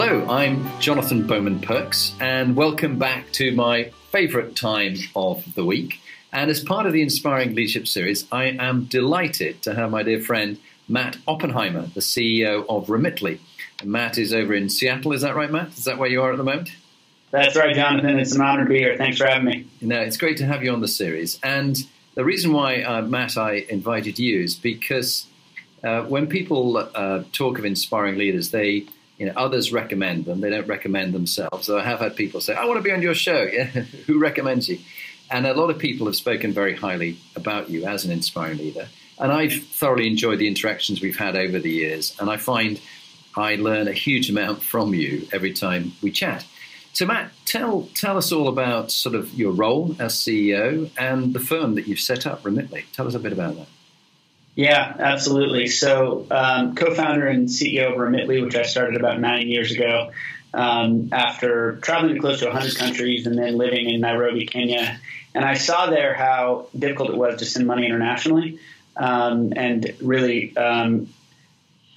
Hello, I'm Jonathan Bowman Perks, and welcome back to my favourite time of the week. And as part of the Inspiring Leadership series, I am delighted to have my dear friend Matt Oppenheimer, the CEO of Remitly. And Matt is over in Seattle, is that right, Matt? Is that where you are at the moment? That's right, Jonathan. It's an honor to be here. Thanks for having me. No, it's great to have you on the series. And the reason why, uh, Matt, I invited you is because uh, when people uh, talk of inspiring leaders, they you know, others recommend them. They don't recommend themselves. So I have had people say, "I want to be on your show." Who recommends you? And a lot of people have spoken very highly about you as an inspiring leader. And I've thoroughly enjoyed the interactions we've had over the years. And I find I learn a huge amount from you every time we chat. So, Matt, tell tell us all about sort of your role as CEO and the firm that you've set up, Remitly. Tell us a bit about that. Yeah, absolutely. So, um, co-founder and CEO of Remitly, which I started about nine years ago, um, after traveling to close to 100 countries and then living in Nairobi, Kenya, and I saw there how difficult it was to send money internationally, um, and really um,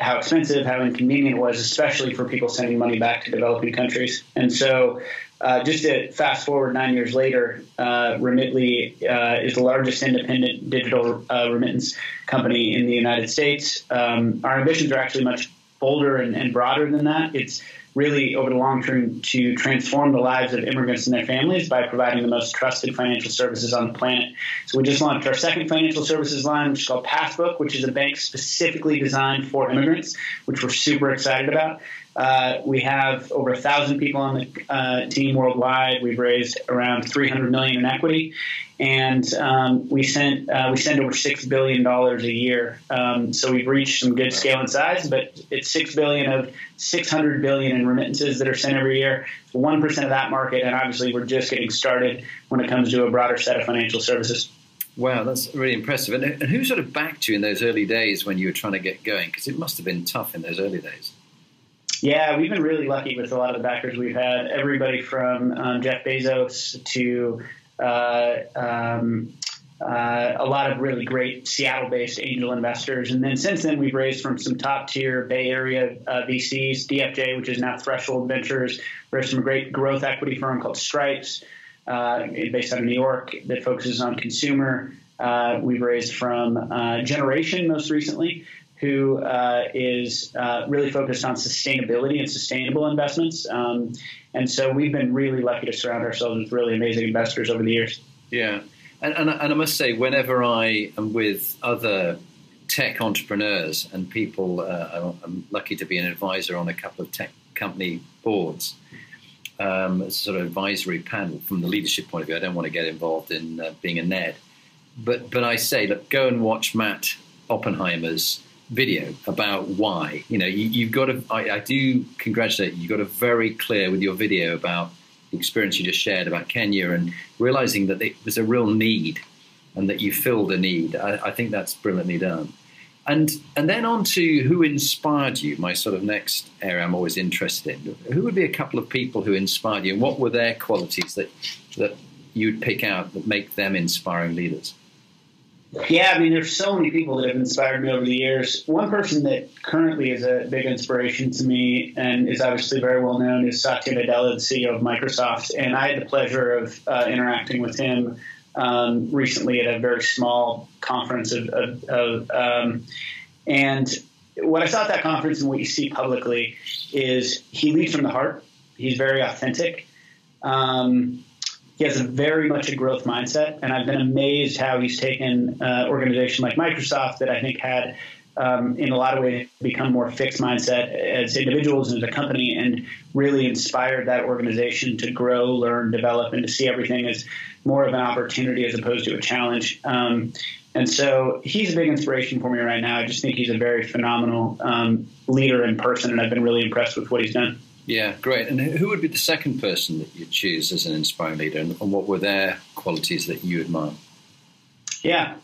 how expensive, how inconvenient it was, especially for people sending money back to developing countries. And so uh, just to fast forward nine years later, uh, Remitly uh, is the largest independent digital uh, remittance company in the United States. Um, our ambitions are actually much bolder and, and, broader than that. It's really over the long term to transform the lives of immigrants and their families by providing the most trusted financial services on the planet. So we just launched our second financial services line, which is called Passbook, which is a bank specifically designed for immigrants, which we're super excited about. Uh, we have over a thousand people on the uh, team worldwide. We've raised around 300 million in equity, and um, we sent uh, we send over six billion dollars a year. Um, so we've reached some good scale and size, but it's six billion of 600 billion in remittances that are sent every year. One percent of that market, and obviously we're just getting started when it comes to a broader set of financial services. Wow, that's really impressive. And, and who sort of backed you in those early days when you were trying to get going? Because it must have been tough in those early days. Yeah, we've been really lucky with a lot of the backers we've had. Everybody from um, Jeff Bezos to uh, um, uh, a lot of really great Seattle-based angel investors, and then since then we've raised from some top-tier Bay Area uh, VCs, DFJ, which is now Threshold Ventures, from a great growth equity firm called Stripes, uh, based out of New York, that focuses on consumer. Uh, we've raised from uh, Generation most recently, who uh, is uh, really focused on sustainability and sustainable investments. Um, and so we've been really lucky to surround ourselves with really amazing investors over the years. Yeah. And, and, and I must say, whenever I am with other tech entrepreneurs and people, uh, I'm lucky to be an advisor on a couple of tech company boards. Um, as a sort of advisory panel from the leadership point of view. I don't want to get involved in uh, being a Ned, but but I say, look, go and watch Matt Oppenheimer's video about why. You know, you, have got to. I, do congratulate you. You got a very clear with your video about the experience you just shared about Kenya and realizing that it was a real need and that you filled a need. I, I, think that's brilliantly done. And and then on to who inspired you. My sort of next area I'm always interested in. Who would be a couple of people who inspired you, and what were their qualities that that you'd pick out that make them inspiring leaders? Yeah, I mean, there's so many people that have inspired me over the years. One person that currently is a big inspiration to me and is obviously very well known is Satya Nadella, the CEO of Microsoft. And I had the pleasure of uh, interacting with him um, recently at a very small conference of, of, of um, and what I saw at that conference and what you see publicly is he leads from the heart. He's very authentic. Um, he has a very much a growth mindset, and I've been amazed how he's taken an uh, organization like Microsoft that I think had, um, in a lot of ways, become more fixed mindset as individuals and as a company, and really inspired that organization to grow, learn, develop, and to see everything as more of an opportunity as opposed to a challenge. Um, And so he's a big inspiration for me right now. I just think he's a very phenomenal um, leader in person, and I've been really impressed with what he's done. Yeah, great. And who would be the second person that you choose as an inspiring leader, and, and what were their qualities that you admire? Yeah,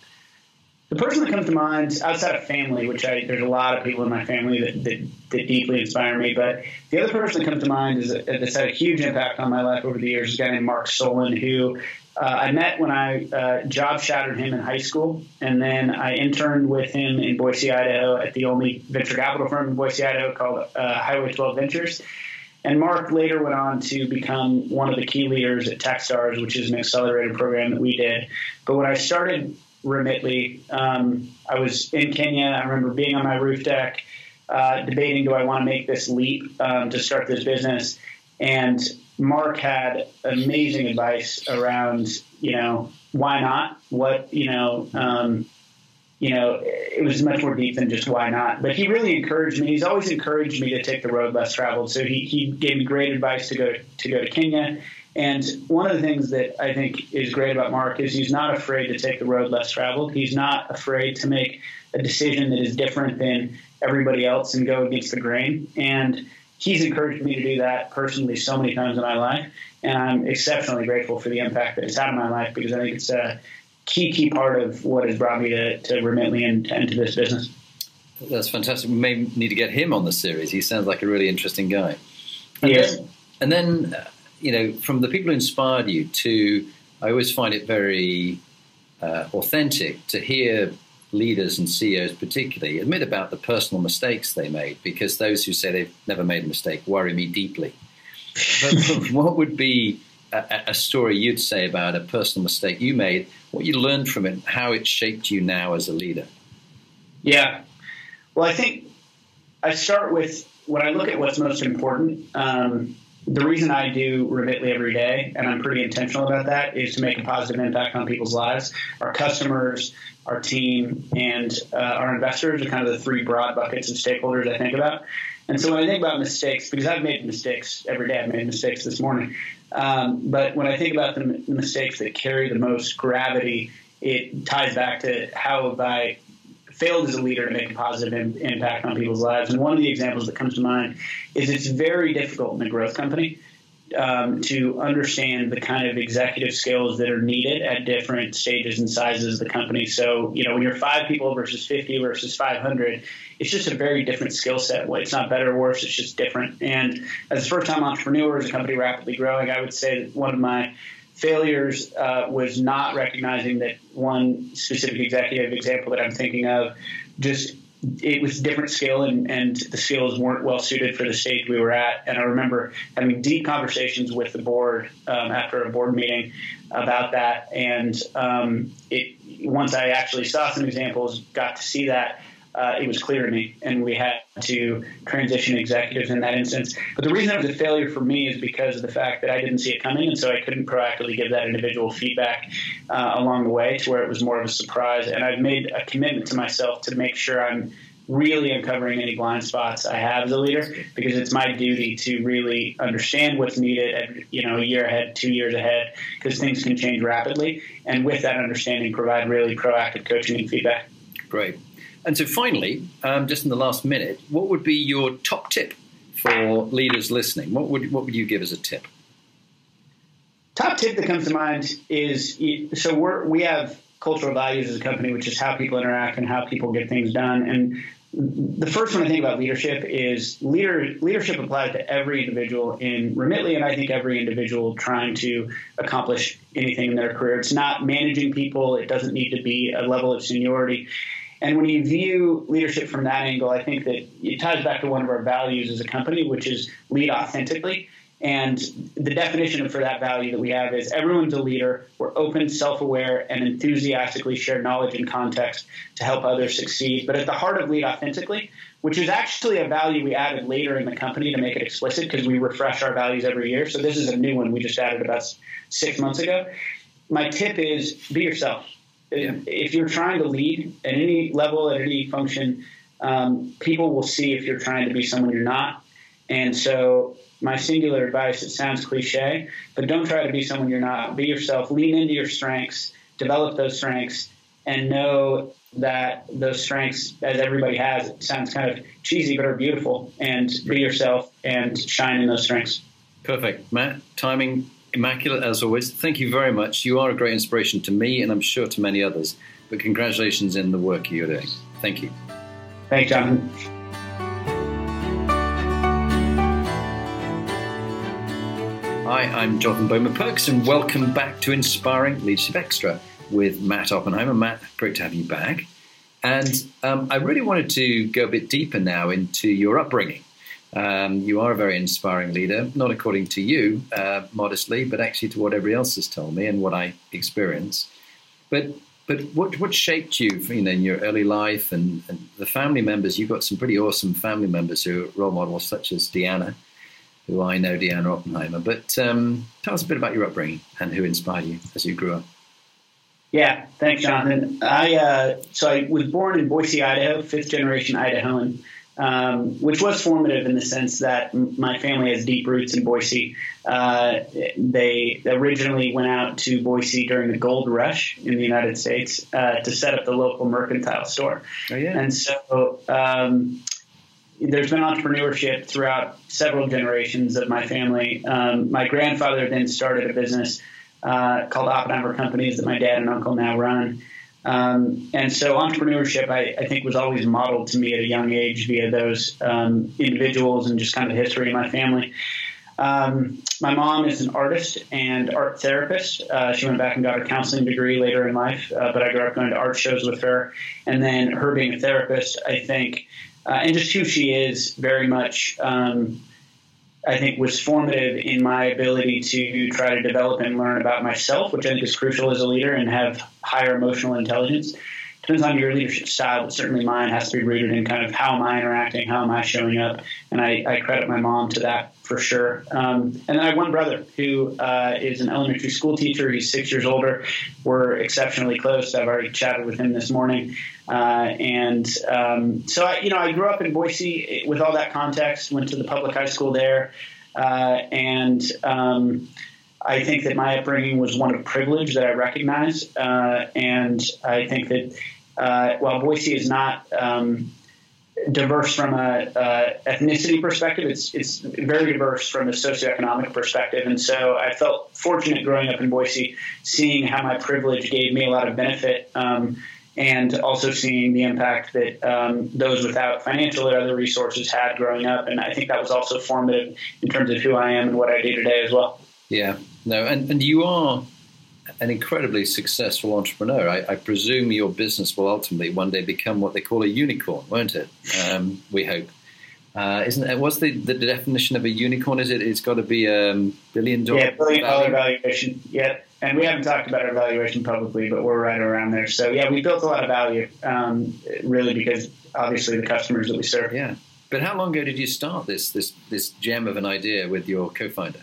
the person that comes to mind outside of family, which I there's a lot of people in my family that, that, that deeply inspire me, but the other person that comes to mind is that's had a huge impact on my life over the years is a guy named Mark Solon, who uh, I met when I uh, job shadowed him in high school, and then I interned with him in Boise, Idaho, at the only venture capital firm in Boise, Idaho called uh, Highway 12 Ventures. And Mark later went on to become one of the key leaders at TechStars, which is an accelerated program that we did. But when I started Remitly, um, I was in Kenya. I remember being on my roof deck, uh, debating do I want to make this leap um, to start this business. And Mark had amazing advice around, you know, why not? What, you know, um, you know, it was much more deep than just why not. But he really encouraged me. He's always encouraged me to take the road less traveled. So he, he gave me great advice to go to go to Kenya. And one of the things that I think is great about Mark is he's not afraid to take the road less traveled. He's not afraid to make a decision that is different than everybody else and go against the grain. And he's encouraged me to do that personally so many times in my life. And I'm exceptionally grateful for the impact that it's had in my life because I think it's a key, key part of what has brought me to, to Remitly and, and to this business. That's fantastic. We may need to get him on the series. He sounds like a really interesting guy. And yes. Then, and then, uh, you know, from the people who inspired you to, I always find it very uh, authentic to hear leaders and CEOs, particularly, admit about the personal mistakes they made, because those who say they've never made a mistake worry me deeply. But what would be a, a, story you'd say about a personal mistake you made, what you learned from it, how it shaped you now as a leader? Yeah. Well, I think I start with when I look at what's most important. Um, the reason I do Remitly every day, and I'm pretty intentional about that, is to make a positive impact on people's lives. Our customers, our team, and uh, our investors are kind of the three broad buckets of stakeholders I think about. And so when I think about mistakes, because I've made mistakes every day, I've made mistakes this morning. Um, but when I think about the, mistakes that carry the most gravity, it ties back to how have I failed as a leader to make a positive Im- impact on people's lives. And one of the examples that comes to mind is it's very difficult in a growth company um, to understand the kind of executive skills that are needed at different stages and sizes of the company. So, you know, when you're five people versus 50 versus 500, it's just a very different skill set. It's not better or worse, it's just different. And as a first time entrepreneur, as a company rapidly growing, I would say that one of my failures uh, was not recognizing that one specific executive example that I'm thinking of just it was a different skill and, and the skills weren't well suited for the stage we were at. And I remember having deep conversations with the board um, after a board meeting about that. And um, it, once I actually saw some examples, got to see that, uh, it was clear to me, and we had to transition executives in that instance. But the reason it was a failure for me is because of the fact that I didn't see it coming, and so I couldn't proactively give that individual feedback uh, along the way to where it was more of a surprise. And I've made a commitment to myself to make sure I'm really uncovering any blind spots I have as a leader because it's my duty to really understand what's needed at, you know a year ahead, two years ahead because things can change rapidly and with that understanding provide really proactive coaching and feedback. Great. And so, finally, um, just in the last minute, what would be your top tip for leaders listening? What would what would you give as a tip? Top tip that comes to mind is so we're, we have cultural values as a company, which is how people interact and how people get things done. And the first one I think about leadership is leader leadership applies to every individual in Remitly, and I think every individual trying to accomplish anything in their career. It's not managing people; it doesn't need to be a level of seniority. And when you view leadership from that angle, I think that it ties back to one of our values as a company, which is lead authentically. And the definition for that value that we have is everyone's a leader. We're open, self aware, and enthusiastically share knowledge and context to help others succeed. But at the heart of Lead Authentically, which is actually a value we added later in the company to make it explicit because we refresh our values every year. So this is a new one we just added about six months ago. My tip is be yourself yeah. If you're trying to lead at any level, at any function, um, people will see if you're trying to be someone you're not. And so, my singular advice, it sounds cliche, but don't try to be someone you're not. Be yourself, lean into your strengths, develop those strengths, and know that those strengths, as everybody has, it sounds kind of cheesy, but are beautiful. And be yourself and shine in those strengths. Perfect. Matt, timing immaculate as always. Thank you very much. You are a great inspiration to me and I'm sure to many others. But congratulations in the work you're doing. Thank you. Thanks, Jonathan. Hi, I'm Jonathan Bowman Perks, and welcome back to Inspiring Leadership Extra with Matt Oppenheimer. Matt, great to have you back. And um, I really wanted to go a bit deeper now into your upbringing. Um, you are a very inspiring leader, not according to you, uh, modestly, but actually to what everybody else has told me and what I experience. But but what what shaped you, you know, in your early life and, and the family members? You've got some pretty awesome family members who are role models, such as Deanna, who I know, Deanna Oppenheimer. But um, tell us a bit about your upbringing and who inspired you as you grew up. Yeah, thanks, Jonathan. I uh, so I was born in Boise, Idaho, fifth generation Idahoan um, which was formative in the sense that my family has deep roots in Boise. Uh, they originally went out to Boise during the gold rush in the United States uh, to set up the local mercantile store. Oh, yeah. And so um, there's been entrepreneurship throughout several generations of my family. Um, my grandfather then started a business uh, called Oppenheimer Companies that my dad and uncle now run. Um, and so entrepreneurship, I, I, think, was always modeled to me at a young age via those um, individuals and just kind of the history of my family. Um, my mom is an artist and art therapist. Uh, she went back and got a counseling degree later in life, uh, but I grew up going to art shows with her. And then her being a therapist, I think, uh, and just who she is, very much um, I think was formative in my ability to try to develop and learn about myself, which I think is crucial as a leader and have higher emotional intelligence. Depends on your leadership style, but certainly mine has to be rooted in kind of how am I interacting, how am I showing up, and I, I credit my mom to that for sure. Um, and then I have one brother who uh, is an elementary school teacher. He's six years older. We're exceptionally close. I've already chatted with him this morning. Uh, and um, so, I, you know, I grew up in Boise with all that context, went to the public high school there. Uh, and um, I think that my upbringing was one of privilege that I recognize. Uh, and I think that uh, while Boise is not um, diverse from a ethnicity perspective. It's it's very diverse from a socioeconomic perspective, and so I felt fortunate growing up in Boise, seeing how my privilege gave me a lot of benefit. Um, and also seeing the impact that um, those without financial or other resources had growing up. And I think that was also formative in terms of who I am and what I do today as well. Yeah, no, and, and you are an incredibly successful entrepreneur. I, I, presume your business will ultimately one day become what they call a unicorn, won't it? Um, we hope. Uh, isn't it? What's the, the definition of a unicorn? Is it? It's got to be a um, billion dollar. Yeah, billion dollar valuation. Yeah, and we haven't talked about our valuation publicly, but we're right around there. So yeah, we built a lot of value, um, really, because obviously the customers that we serve. Yeah. But how long ago did you start this this this gem of an idea with your co-founder?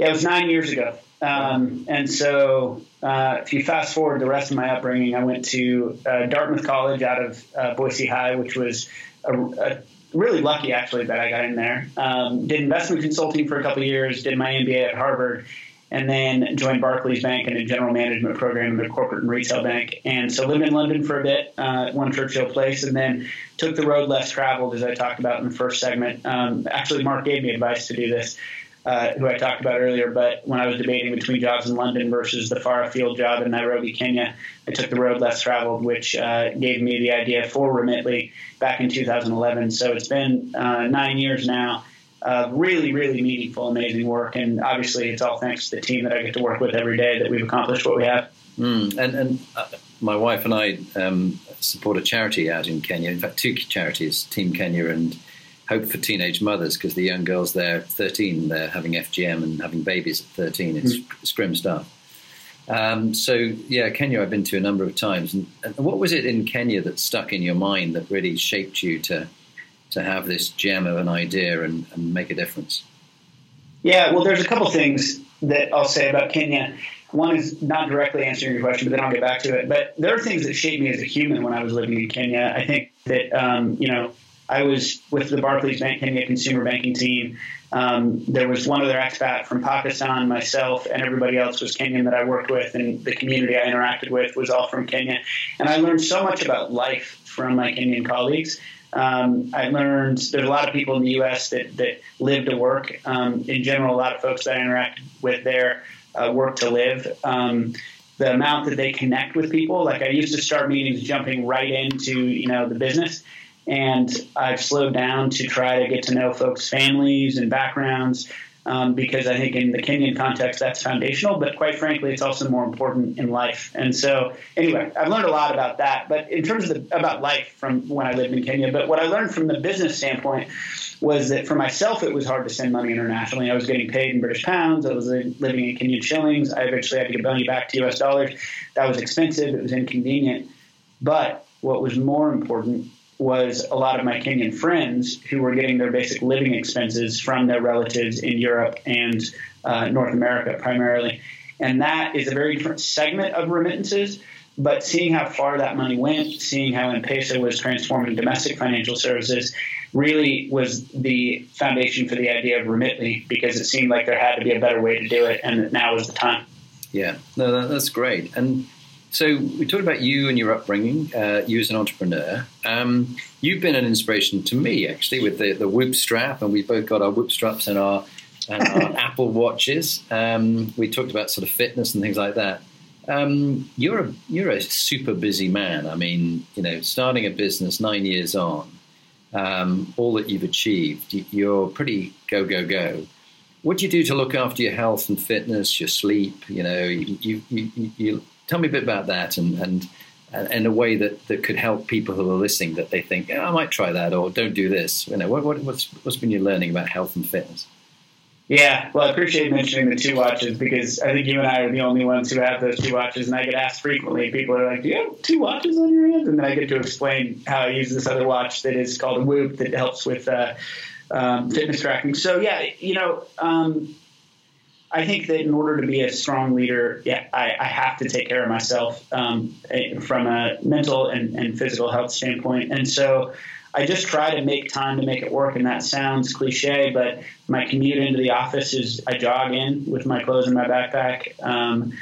Yeah, it was nine years ago. Um, and so, uh, if you fast forward the rest of my upbringing, I went to uh, Dartmouth College out of uh, Boise High, which was a, a really lucky actually that I got in there. Um, did investment consulting for a couple years, did my MBA at Harvard, and then joined Barclays Bank in a general management program in the corporate and retail bank. And so lived in London for a bit, uh, One Churchill Place, and then took the road less traveled, as I talked about in the first segment. Um, actually, Mark gave me advice to do this uh, who I talked about earlier. But when I was debating between jobs in London versus the far afield job in Nairobi, Kenya, I took the road less traveled, which uh, gave me the idea for Remitly back in 2011. So it's been uh, nine years now. Really, really meaningful, amazing work, and obviously it's all thanks to the team that I get to work with every day that we've accomplished what we have. Mm, and, and uh, my wife and I um, support a charity out in Kenya. In fact, two charities, Team Kenya and hope for teenage mothers because the young girls there, 13, they're having FGM and having babies at 13. It's mm. grim stuff. Um, so yeah, Kenya I've been to a number of times. And, and, what was it in Kenya that stuck in your mind that really shaped you to to have this gem of an idea and, and make a difference? Yeah, well, there's a couple things that I'll say about Kenya. One is not directly answering your question, but then I'll get back to it. But there are things that shaped me as a human when I was living in Kenya. I think that um, you know I was with the Barclays Bank Kenya consumer banking team. Um, there was one other expat from Pakistan, myself, and everybody else was Kenyan that I worked with, and the community I interacted with was all from Kenya. And I learned so much about life from my Kenyan colleagues. Um, I learned there's a lot of people in the U.S. that, that live to work. Um, in general, a lot of folks that I interact with there uh, work to live. Um, the amount that they connect with people, like I used to start meetings jumping right into you know the business, and I've slowed down to try to get to know folks' families and backgrounds um, because I think in the Kenyan context that's foundational, but quite frankly, it's also more important in life. And so, anyway, I've learned a lot about that. But in terms of the, about life from when I lived in Kenya, but what I learned from the business standpoint was that for myself, it was hard to send money internationally. I was getting paid in British pounds. I was living in Kenyan shillings. I eventually had to get money back to U.S. dollars. That was expensive. It was inconvenient. But what was more important was a lot of my Kenyan friends who were getting their basic living expenses from their relatives in Europe and uh, North America primarily. And that is a very different segment of remittances. But seeing how far that money went, seeing how M-Pesa was transforming domestic financial services, really was the foundation for the idea of Remitly because it seemed like there had to be a better way to do it, and now was the time. Yeah, no, that's great. And so we talked about you and your upbringing, uh, you as an entrepreneur. Um, you've been an inspiration to me, actually, with the, the Whoop strap, and we both got our Whoop straps and our, and our Apple watches. Um, we talked about sort of fitness and things like that. Um, you're a you're a super busy man. I mean, you know, starting a business nine years on, um, all that you've achieved, you're pretty go go go. What do you do to look after your health and fitness, your sleep? You know, you, you, you, you tell me a bit about that and and in a way that, that could help people who are listening that they think oh, I might try that or don't do this. You know, what, what, what's what's been your learning about health and fitness? Yeah, well, I appreciate mentioning the two watches because I think you and I are the only ones who have those two watches, and I get asked frequently. People are like, "Do you have two watches on your hands?" And then I get to explain how I use this other watch that is called a Whoop that helps with uh, um, fitness tracking. So yeah, you know, um, I think that in order to be a strong leader, yeah, I, I have to take care of myself um, eh, from a mental and, and, physical health standpoint. And so I just try to make time to make it work. And that sounds cliche, but my commute into the office is I jog in with my clothes in my backpack. Um,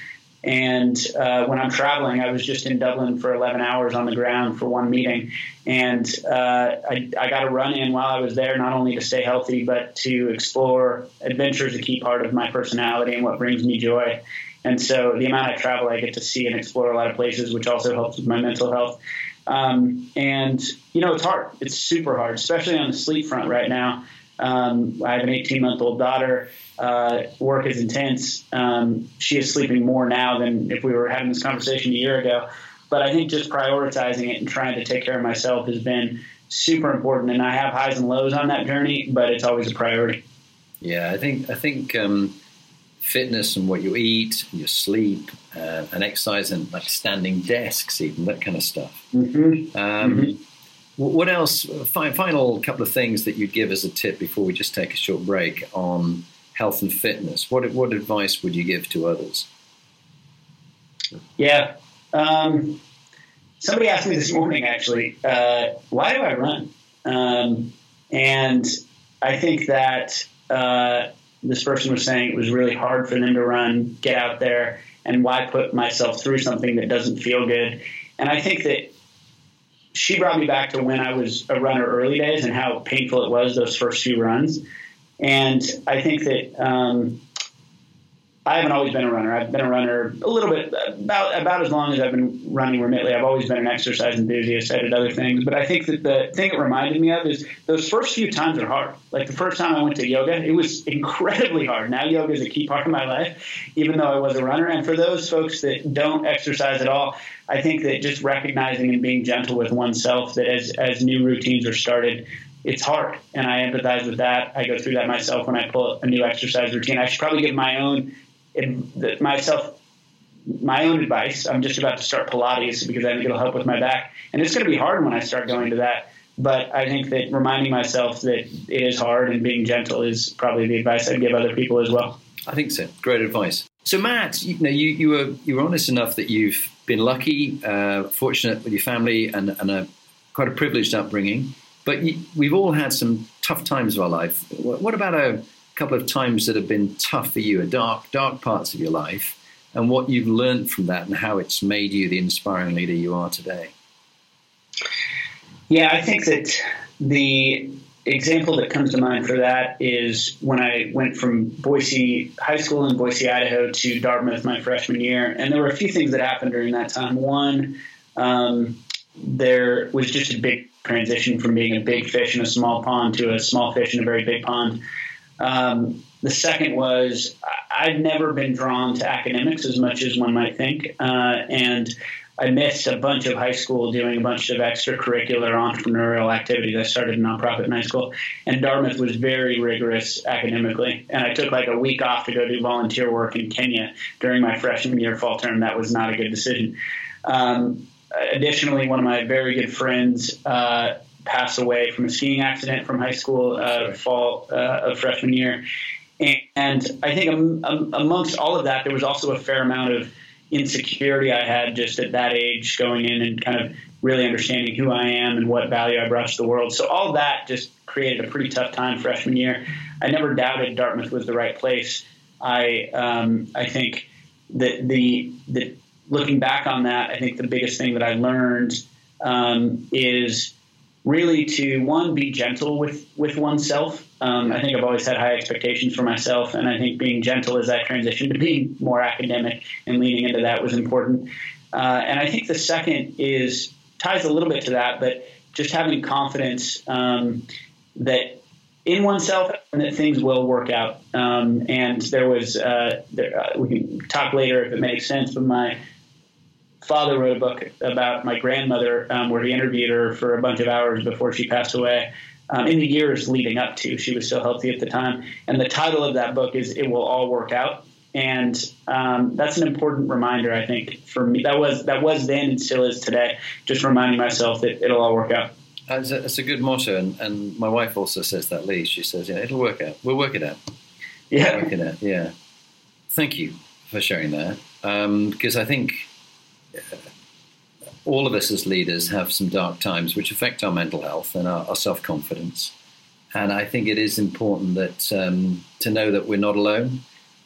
and uh, when I'm traveling, I was just in Dublin for 11 hours on the ground for one meeting. And uh, I, I got to run in while I was there, not only to stay healthy, but to explore. Adventure is a key part of my personality and what brings me joy. And so the amount I travel, I get to see and explore a lot of places, which also helps with my mental health. Um, and, you know, it's hard. It's super hard, especially on the sleep front right now. Um, I have an 18 month old daughter. Uh, work is intense. Um, she is sleeping more now than if we were having this conversation a year ago. But I think just prioritizing it and trying to take care of myself has been super important. And I have highs and lows on that journey, but it's always a priority. Yeah, I think I think um, fitness and what you eat, your sleep, uh, and exercise, and like standing desks, even that kind of stuff. Mm-hmm. Um, mm-hmm. What else? Final couple of things that you'd give as a tip before we just take a short break on health and fitness. What what advice would you give to others? Yeah, um, somebody asked me this morning actually, uh, why do I run? Um, and I think that uh, this person was saying it was really hard for them to run, get out there, and why put myself through something that doesn't feel good. And I think that she brought me back to when I was a runner early days and how painful it was those first few runs. And I think that um, I haven't always been a runner. I've been a runner a little bit about about as long as I've been running Remitly. I've always been an exercise enthusiast. I did other things, but I think that the thing it reminded me of is those first few times are hard. Like the first time I went to yoga, it was incredibly hard. Now yoga is a key part of my life, even though I was a runner. And for those folks that don't exercise at all, I think that just recognizing and being gentle with oneself that as as new routines are started, it's hard. And I empathize with that. I go through that myself when I pull a new exercise routine. I should probably give my own myself my own advice. I'm just about to start Pilates because I think it'll help with my back, and it's going to be hard when I start going to that. But I think that reminding myself that it is hard and being gentle is probably the advice I'd give other people as well. I think so. Great advice. So Matt, you know, you, you were you were honest enough that you've been lucky, uh, fortunate with your family, and, and a quite a privileged upbringing. But you, we've all had some tough times of our life. What about a couple of times that have been tough for you, dark, dark parts of your life, and what you've learned from that, and how it's made you the inspiring leader you are today? Yeah, I think that the example that comes to mind for that is when I went from Boise High School in Boise, Idaho to Dartmouth my freshman year. And there were a few things that happened during that time. One, um, there was just a big transition from being a big fish in a small pond to a small fish in a very big pond. Um, the second was I'd never been drawn to academics as much as one might think. Uh, and I missed a bunch of high school doing a bunch of extracurricular entrepreneurial activities. I started a nonprofit in high school, and Dartmouth was very rigorous academically. And I took like a week off to go do volunteer work in Kenya during my freshman year fall term. That was not a good decision. Um, additionally, one of my very good friends uh, passed away from a skiing accident from high school uh, fall uh, of freshman year. And I think amongst all of that, there was also a fair amount of insecurity I had just at that age going in and kind of really understanding who I am and what value I brought to the world. So all that just created a pretty tough time freshman year. I never doubted Dartmouth was the right place. I um, I think that the the looking back on that, I think the biggest thing that I learned um, is really to one be gentle with with oneself. Um, I think I've always had high expectations for myself, and I think being gentle as I transitioned to being more academic and leaning into that was important. Uh, and I think the second is ties a little bit to that, but just having confidence um, that in oneself and that things will work out. Um, and there was uh, there, uh, we can talk later if it makes sense, but my father wrote a book about my grandmother um, where he interviewed her for a bunch of hours before she passed away. Um, in the years leading up to, she was still healthy at the time. And the title of that book is "It Will All Work Out," and um, that's an important reminder, I think, for me. That was that was then and still is today. Just reminding myself that it'll all work out. It's a, it's a good motto, and, and, my wife also says that. Lee, she says, "Yeah, it'll work out. We'll work it out." Yeah, we'll work it out. Yeah. Thank you for sharing that, because um, I think all of us as leaders have some dark times which affect our mental health and our, our self confidence. And I think it is important that um, to know that we're not alone,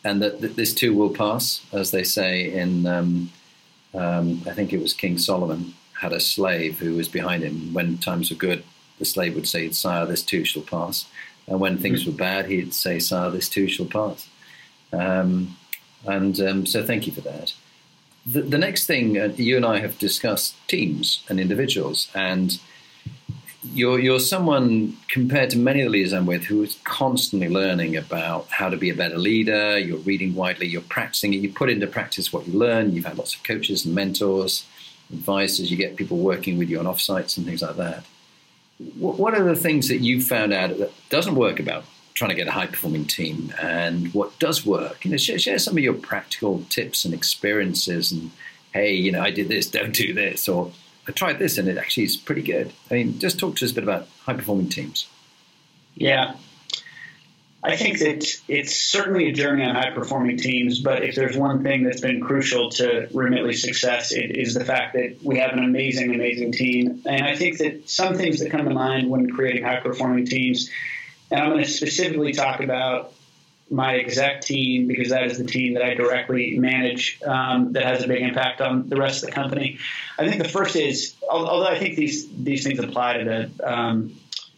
and that, that, this too will pass, as they say in. Um, um, I think it was King Solomon had a slave who was behind him. When times were good, the slave would say, "Sire, this too shall pass," and when things were bad, he'd say, "Sire, this too shall pass." Um, and um, so, thank you for that. The, the next thing uh, you and I have discussed teams and individuals, and you're you're someone compared to many of the leaders I'm with who is constantly learning about how to be a better leader. You're reading widely, you're practicing it, you put into practice what you learn. You've had lots of coaches and mentors, advisors. You get people working with you on offsites and things like that. What are the things that you found out that doesn't work about trying to get a high performing team and what does work. You know, share, share, some of your practical tips and experiences. And hey, you know, I did this, don't do this, or I tried this and it actually is pretty good. I mean, just talk to us a bit about high performing teams. Yeah. I think that it's certainly a journey on high performing teams, but if there's one thing that's been crucial to Remitly's success, it is the fact that we have an amazing, amazing team. And I think that some things that come to mind when creating high performing teams and I'm going to specifically talk about my exec team because that is the team that I directly manage um, that has a big impact on the rest of the company. I think the first is, although I think these these things apply to the um,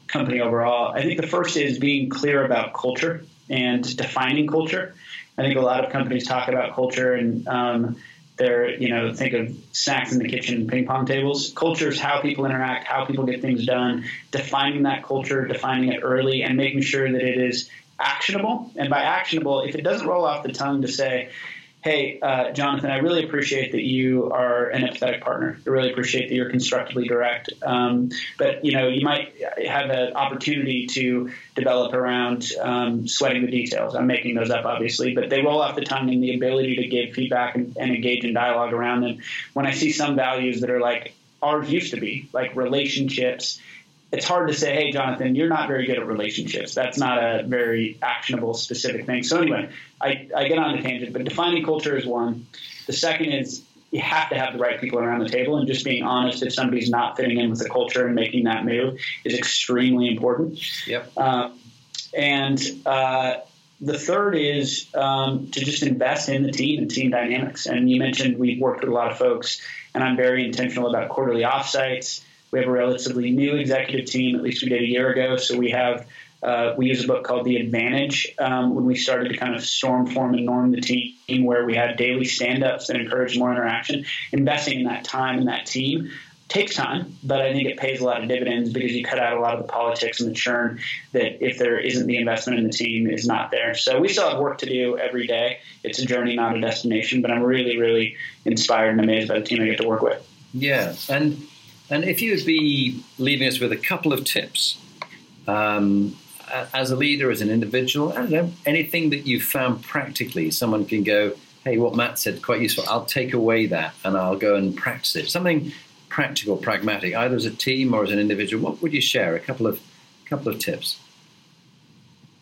company overall, I think the first is being clear about culture and defining culture. I think a lot of companies talk about culture and um, they're, you know, think of snacks in the kitchen, ping pong tables. Culture is how people interact, how people get things done, defining that culture, defining it early, and making sure that it is actionable. And by actionable, if it doesn't roll off the tongue to say, hey, uh, Jonathan, I really appreciate that you are an empathetic partner. I really appreciate that you're constructively direct. Um, but you know, you might have an opportunity to develop around um, sweating the details. I'm making those up, obviously, but they roll off the tongue and the ability to give feedback and, and engage in dialogue around them. When I see some values that are like ours used to be, like relationships it's hard to say, hey, Jonathan, you're not very good at relationships. That's not a very actionable, specific thing. So, anyway, I, I get on the tangent, but defining culture is one. The second is you have to have the right people around the table, and just being honest if somebody's not fitting in with the culture and making that move is extremely important. Yep. Um, and uh, the third is um, to just invest in the team and team dynamics. And you mentioned we've worked with a lot of folks, and I'm very intentional about quarterly offsites. We have a relatively new executive team, at least we did a year ago. So we have uh, we use a book called The Advantage um, when we started to kind of storm form and norm the team, where we had daily stand ups that encourage more interaction. Investing in that time in that team takes time, but I think it pays a lot of dividends because you cut out a lot of the politics and the churn that if there isn't the investment in the team is not there. So we still have work to do every day. It's a journey, not a destination, but I'm really, really inspired and amazed by the team I get to work with. Yeah, and and if you would be leaving us with a couple of tips um, as a leader, as an individual, I don't know, anything that you found practically, someone can go, hey, what Matt said, quite useful. I'll take away that and I'll go and practice it. Something practical, pragmatic, either as a team or as an individual. What would you share? A couple of couple of tips.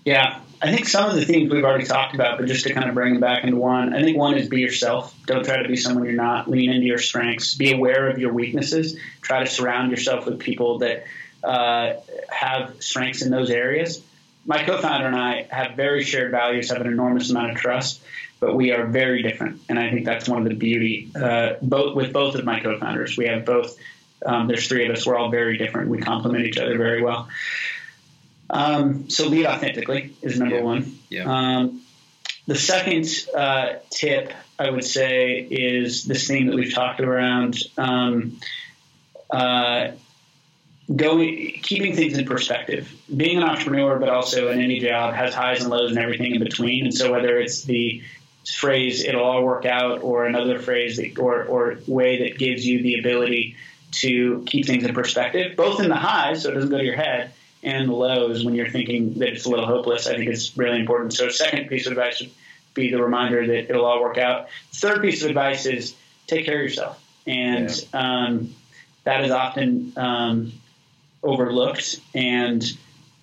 Yeah, I think some of the things we've already talked about, but just to kind of bring them back into one, I think one is be yourself. Don't try to be someone you're not. Lean into your strengths. Be aware of your weaknesses. Try to surround yourself with people that uh, have strengths in those areas. My co-founder and I have very shared values, have an enormous amount of trust, but we are very different, and I think that's one of the beauty. Uh, both with both of my co-founders, we have both. Um, there's three of us. We're all very different. We complement each other very well. Um, so lead authentically is number yeah. one. Yeah. Um, the second uh, tip I would say is this thing that we've talked around. Um, uh, going keeping things in perspective being an entrepreneur but also in any job has highs and lows and everything in between and so whether it's the phrase it'll all work out or another phrase that, or, or way that gives you the ability to keep things in perspective both in the highs so it doesn't go to your head and the lows when you're thinking that it's a little hopeless i think it's really important so second piece of advice would be the reminder that it'll all work out third piece of advice is take care of yourself and yeah. um, that is often um, overlooked. And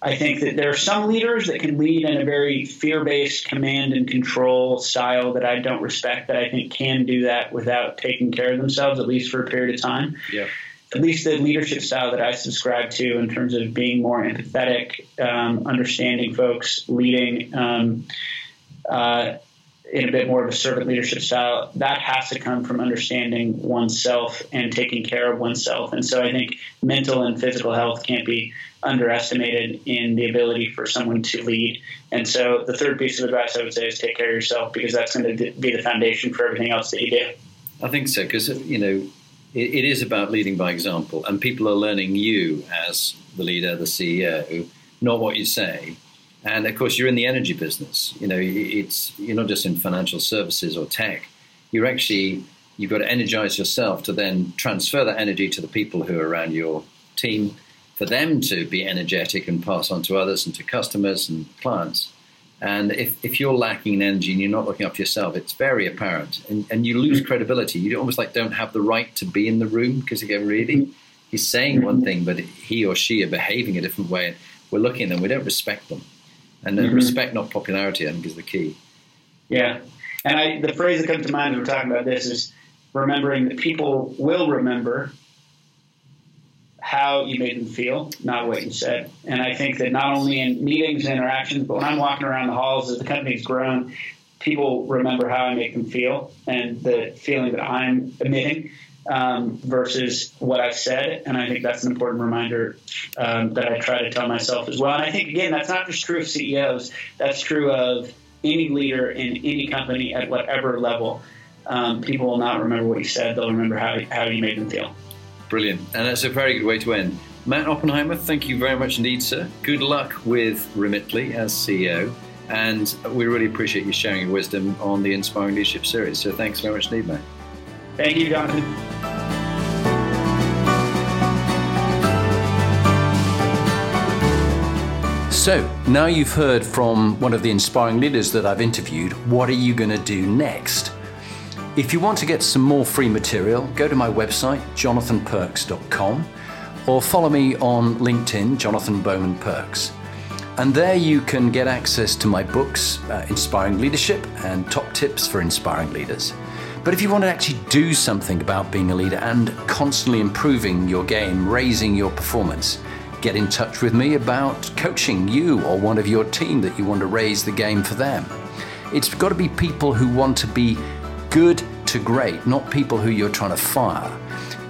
I think that there are some leaders that can lead in a very fear based command and control style that I don't respect, that I think can do that without taking care of themselves, at least for a period of time. Yeah. At least the leadership style that I subscribe to in terms of being more empathetic, um, understanding folks, leading. Um, uh, in a bit more of a servant leadership style, that has to come from understanding oneself and taking care of oneself. And so I think mental and physical health can't be underestimated in the ability for someone to lead. And so the third piece of advice I would say is take care of yourself because that's going to be the foundation for everything else that you do. I think so because you know it, it is about leading by example, and people are learning you as the leader, the CEO, not what you say. And of course, you're in the energy business. You know, it's you're not just in financial services or tech. You're actually you've got to energize yourself to then transfer that energy to the people who are around your team, for them to be energetic and pass on to others and to customers and clients. And if, if you're lacking in energy and you're not looking after yourself, it's very apparent, and, and you lose mm. credibility. You almost like don't have the right to be in the room because again, really, mm. he's saying one mm-hmm. thing, but he or she are behaving a different way. We're looking at them, we don't respect them. And mm-hmm. respect, not popularity, I think is the key. Yeah. And I, the phrase that comes to mind when we're talking about this is remembering that people will remember how you made them feel, not what you said. And I think that not only in meetings and interactions, but when I'm walking around the halls as the company's grown, people remember how I make them feel and the feeling that I'm emitting um, versus what I've said. And I think that's an important reminder um, that I try to tell myself as well. And I think, again, that's not just true of CEOs, that's true of any leader in any company at whatever level. Um, people will not remember what you said, they'll remember how, how you made them feel. Brilliant. And that's a very good way to end. Matt Oppenheimer, thank you very much indeed, sir. Good luck with Remitly as CEO. And we really appreciate you sharing your wisdom on the Inspiring Leadership series. So thanks very much indeed, Matt. Thank you, Jonathan. So, now you've heard from one of the inspiring leaders that I've interviewed, what are you going to do next? If you want to get some more free material, go to my website, jonathanperks.com, or follow me on LinkedIn, Jonathan Bowman Perks. And there you can get access to my books, uh, Inspiring Leadership and Top Tips for Inspiring Leaders. But if you want to actually do something about being a leader and constantly improving your game, raising your performance, get in touch with me about coaching you or one of your team that you want to raise the game for them. It's got to be people who want to be good to great, not people who you're trying to fire.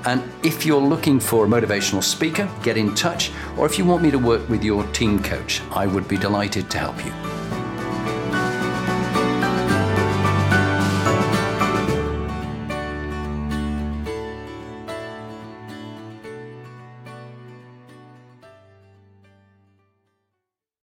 And if you're looking for a motivational speaker, get in touch. Or if you want me to work with your team coach, I would be delighted to help you.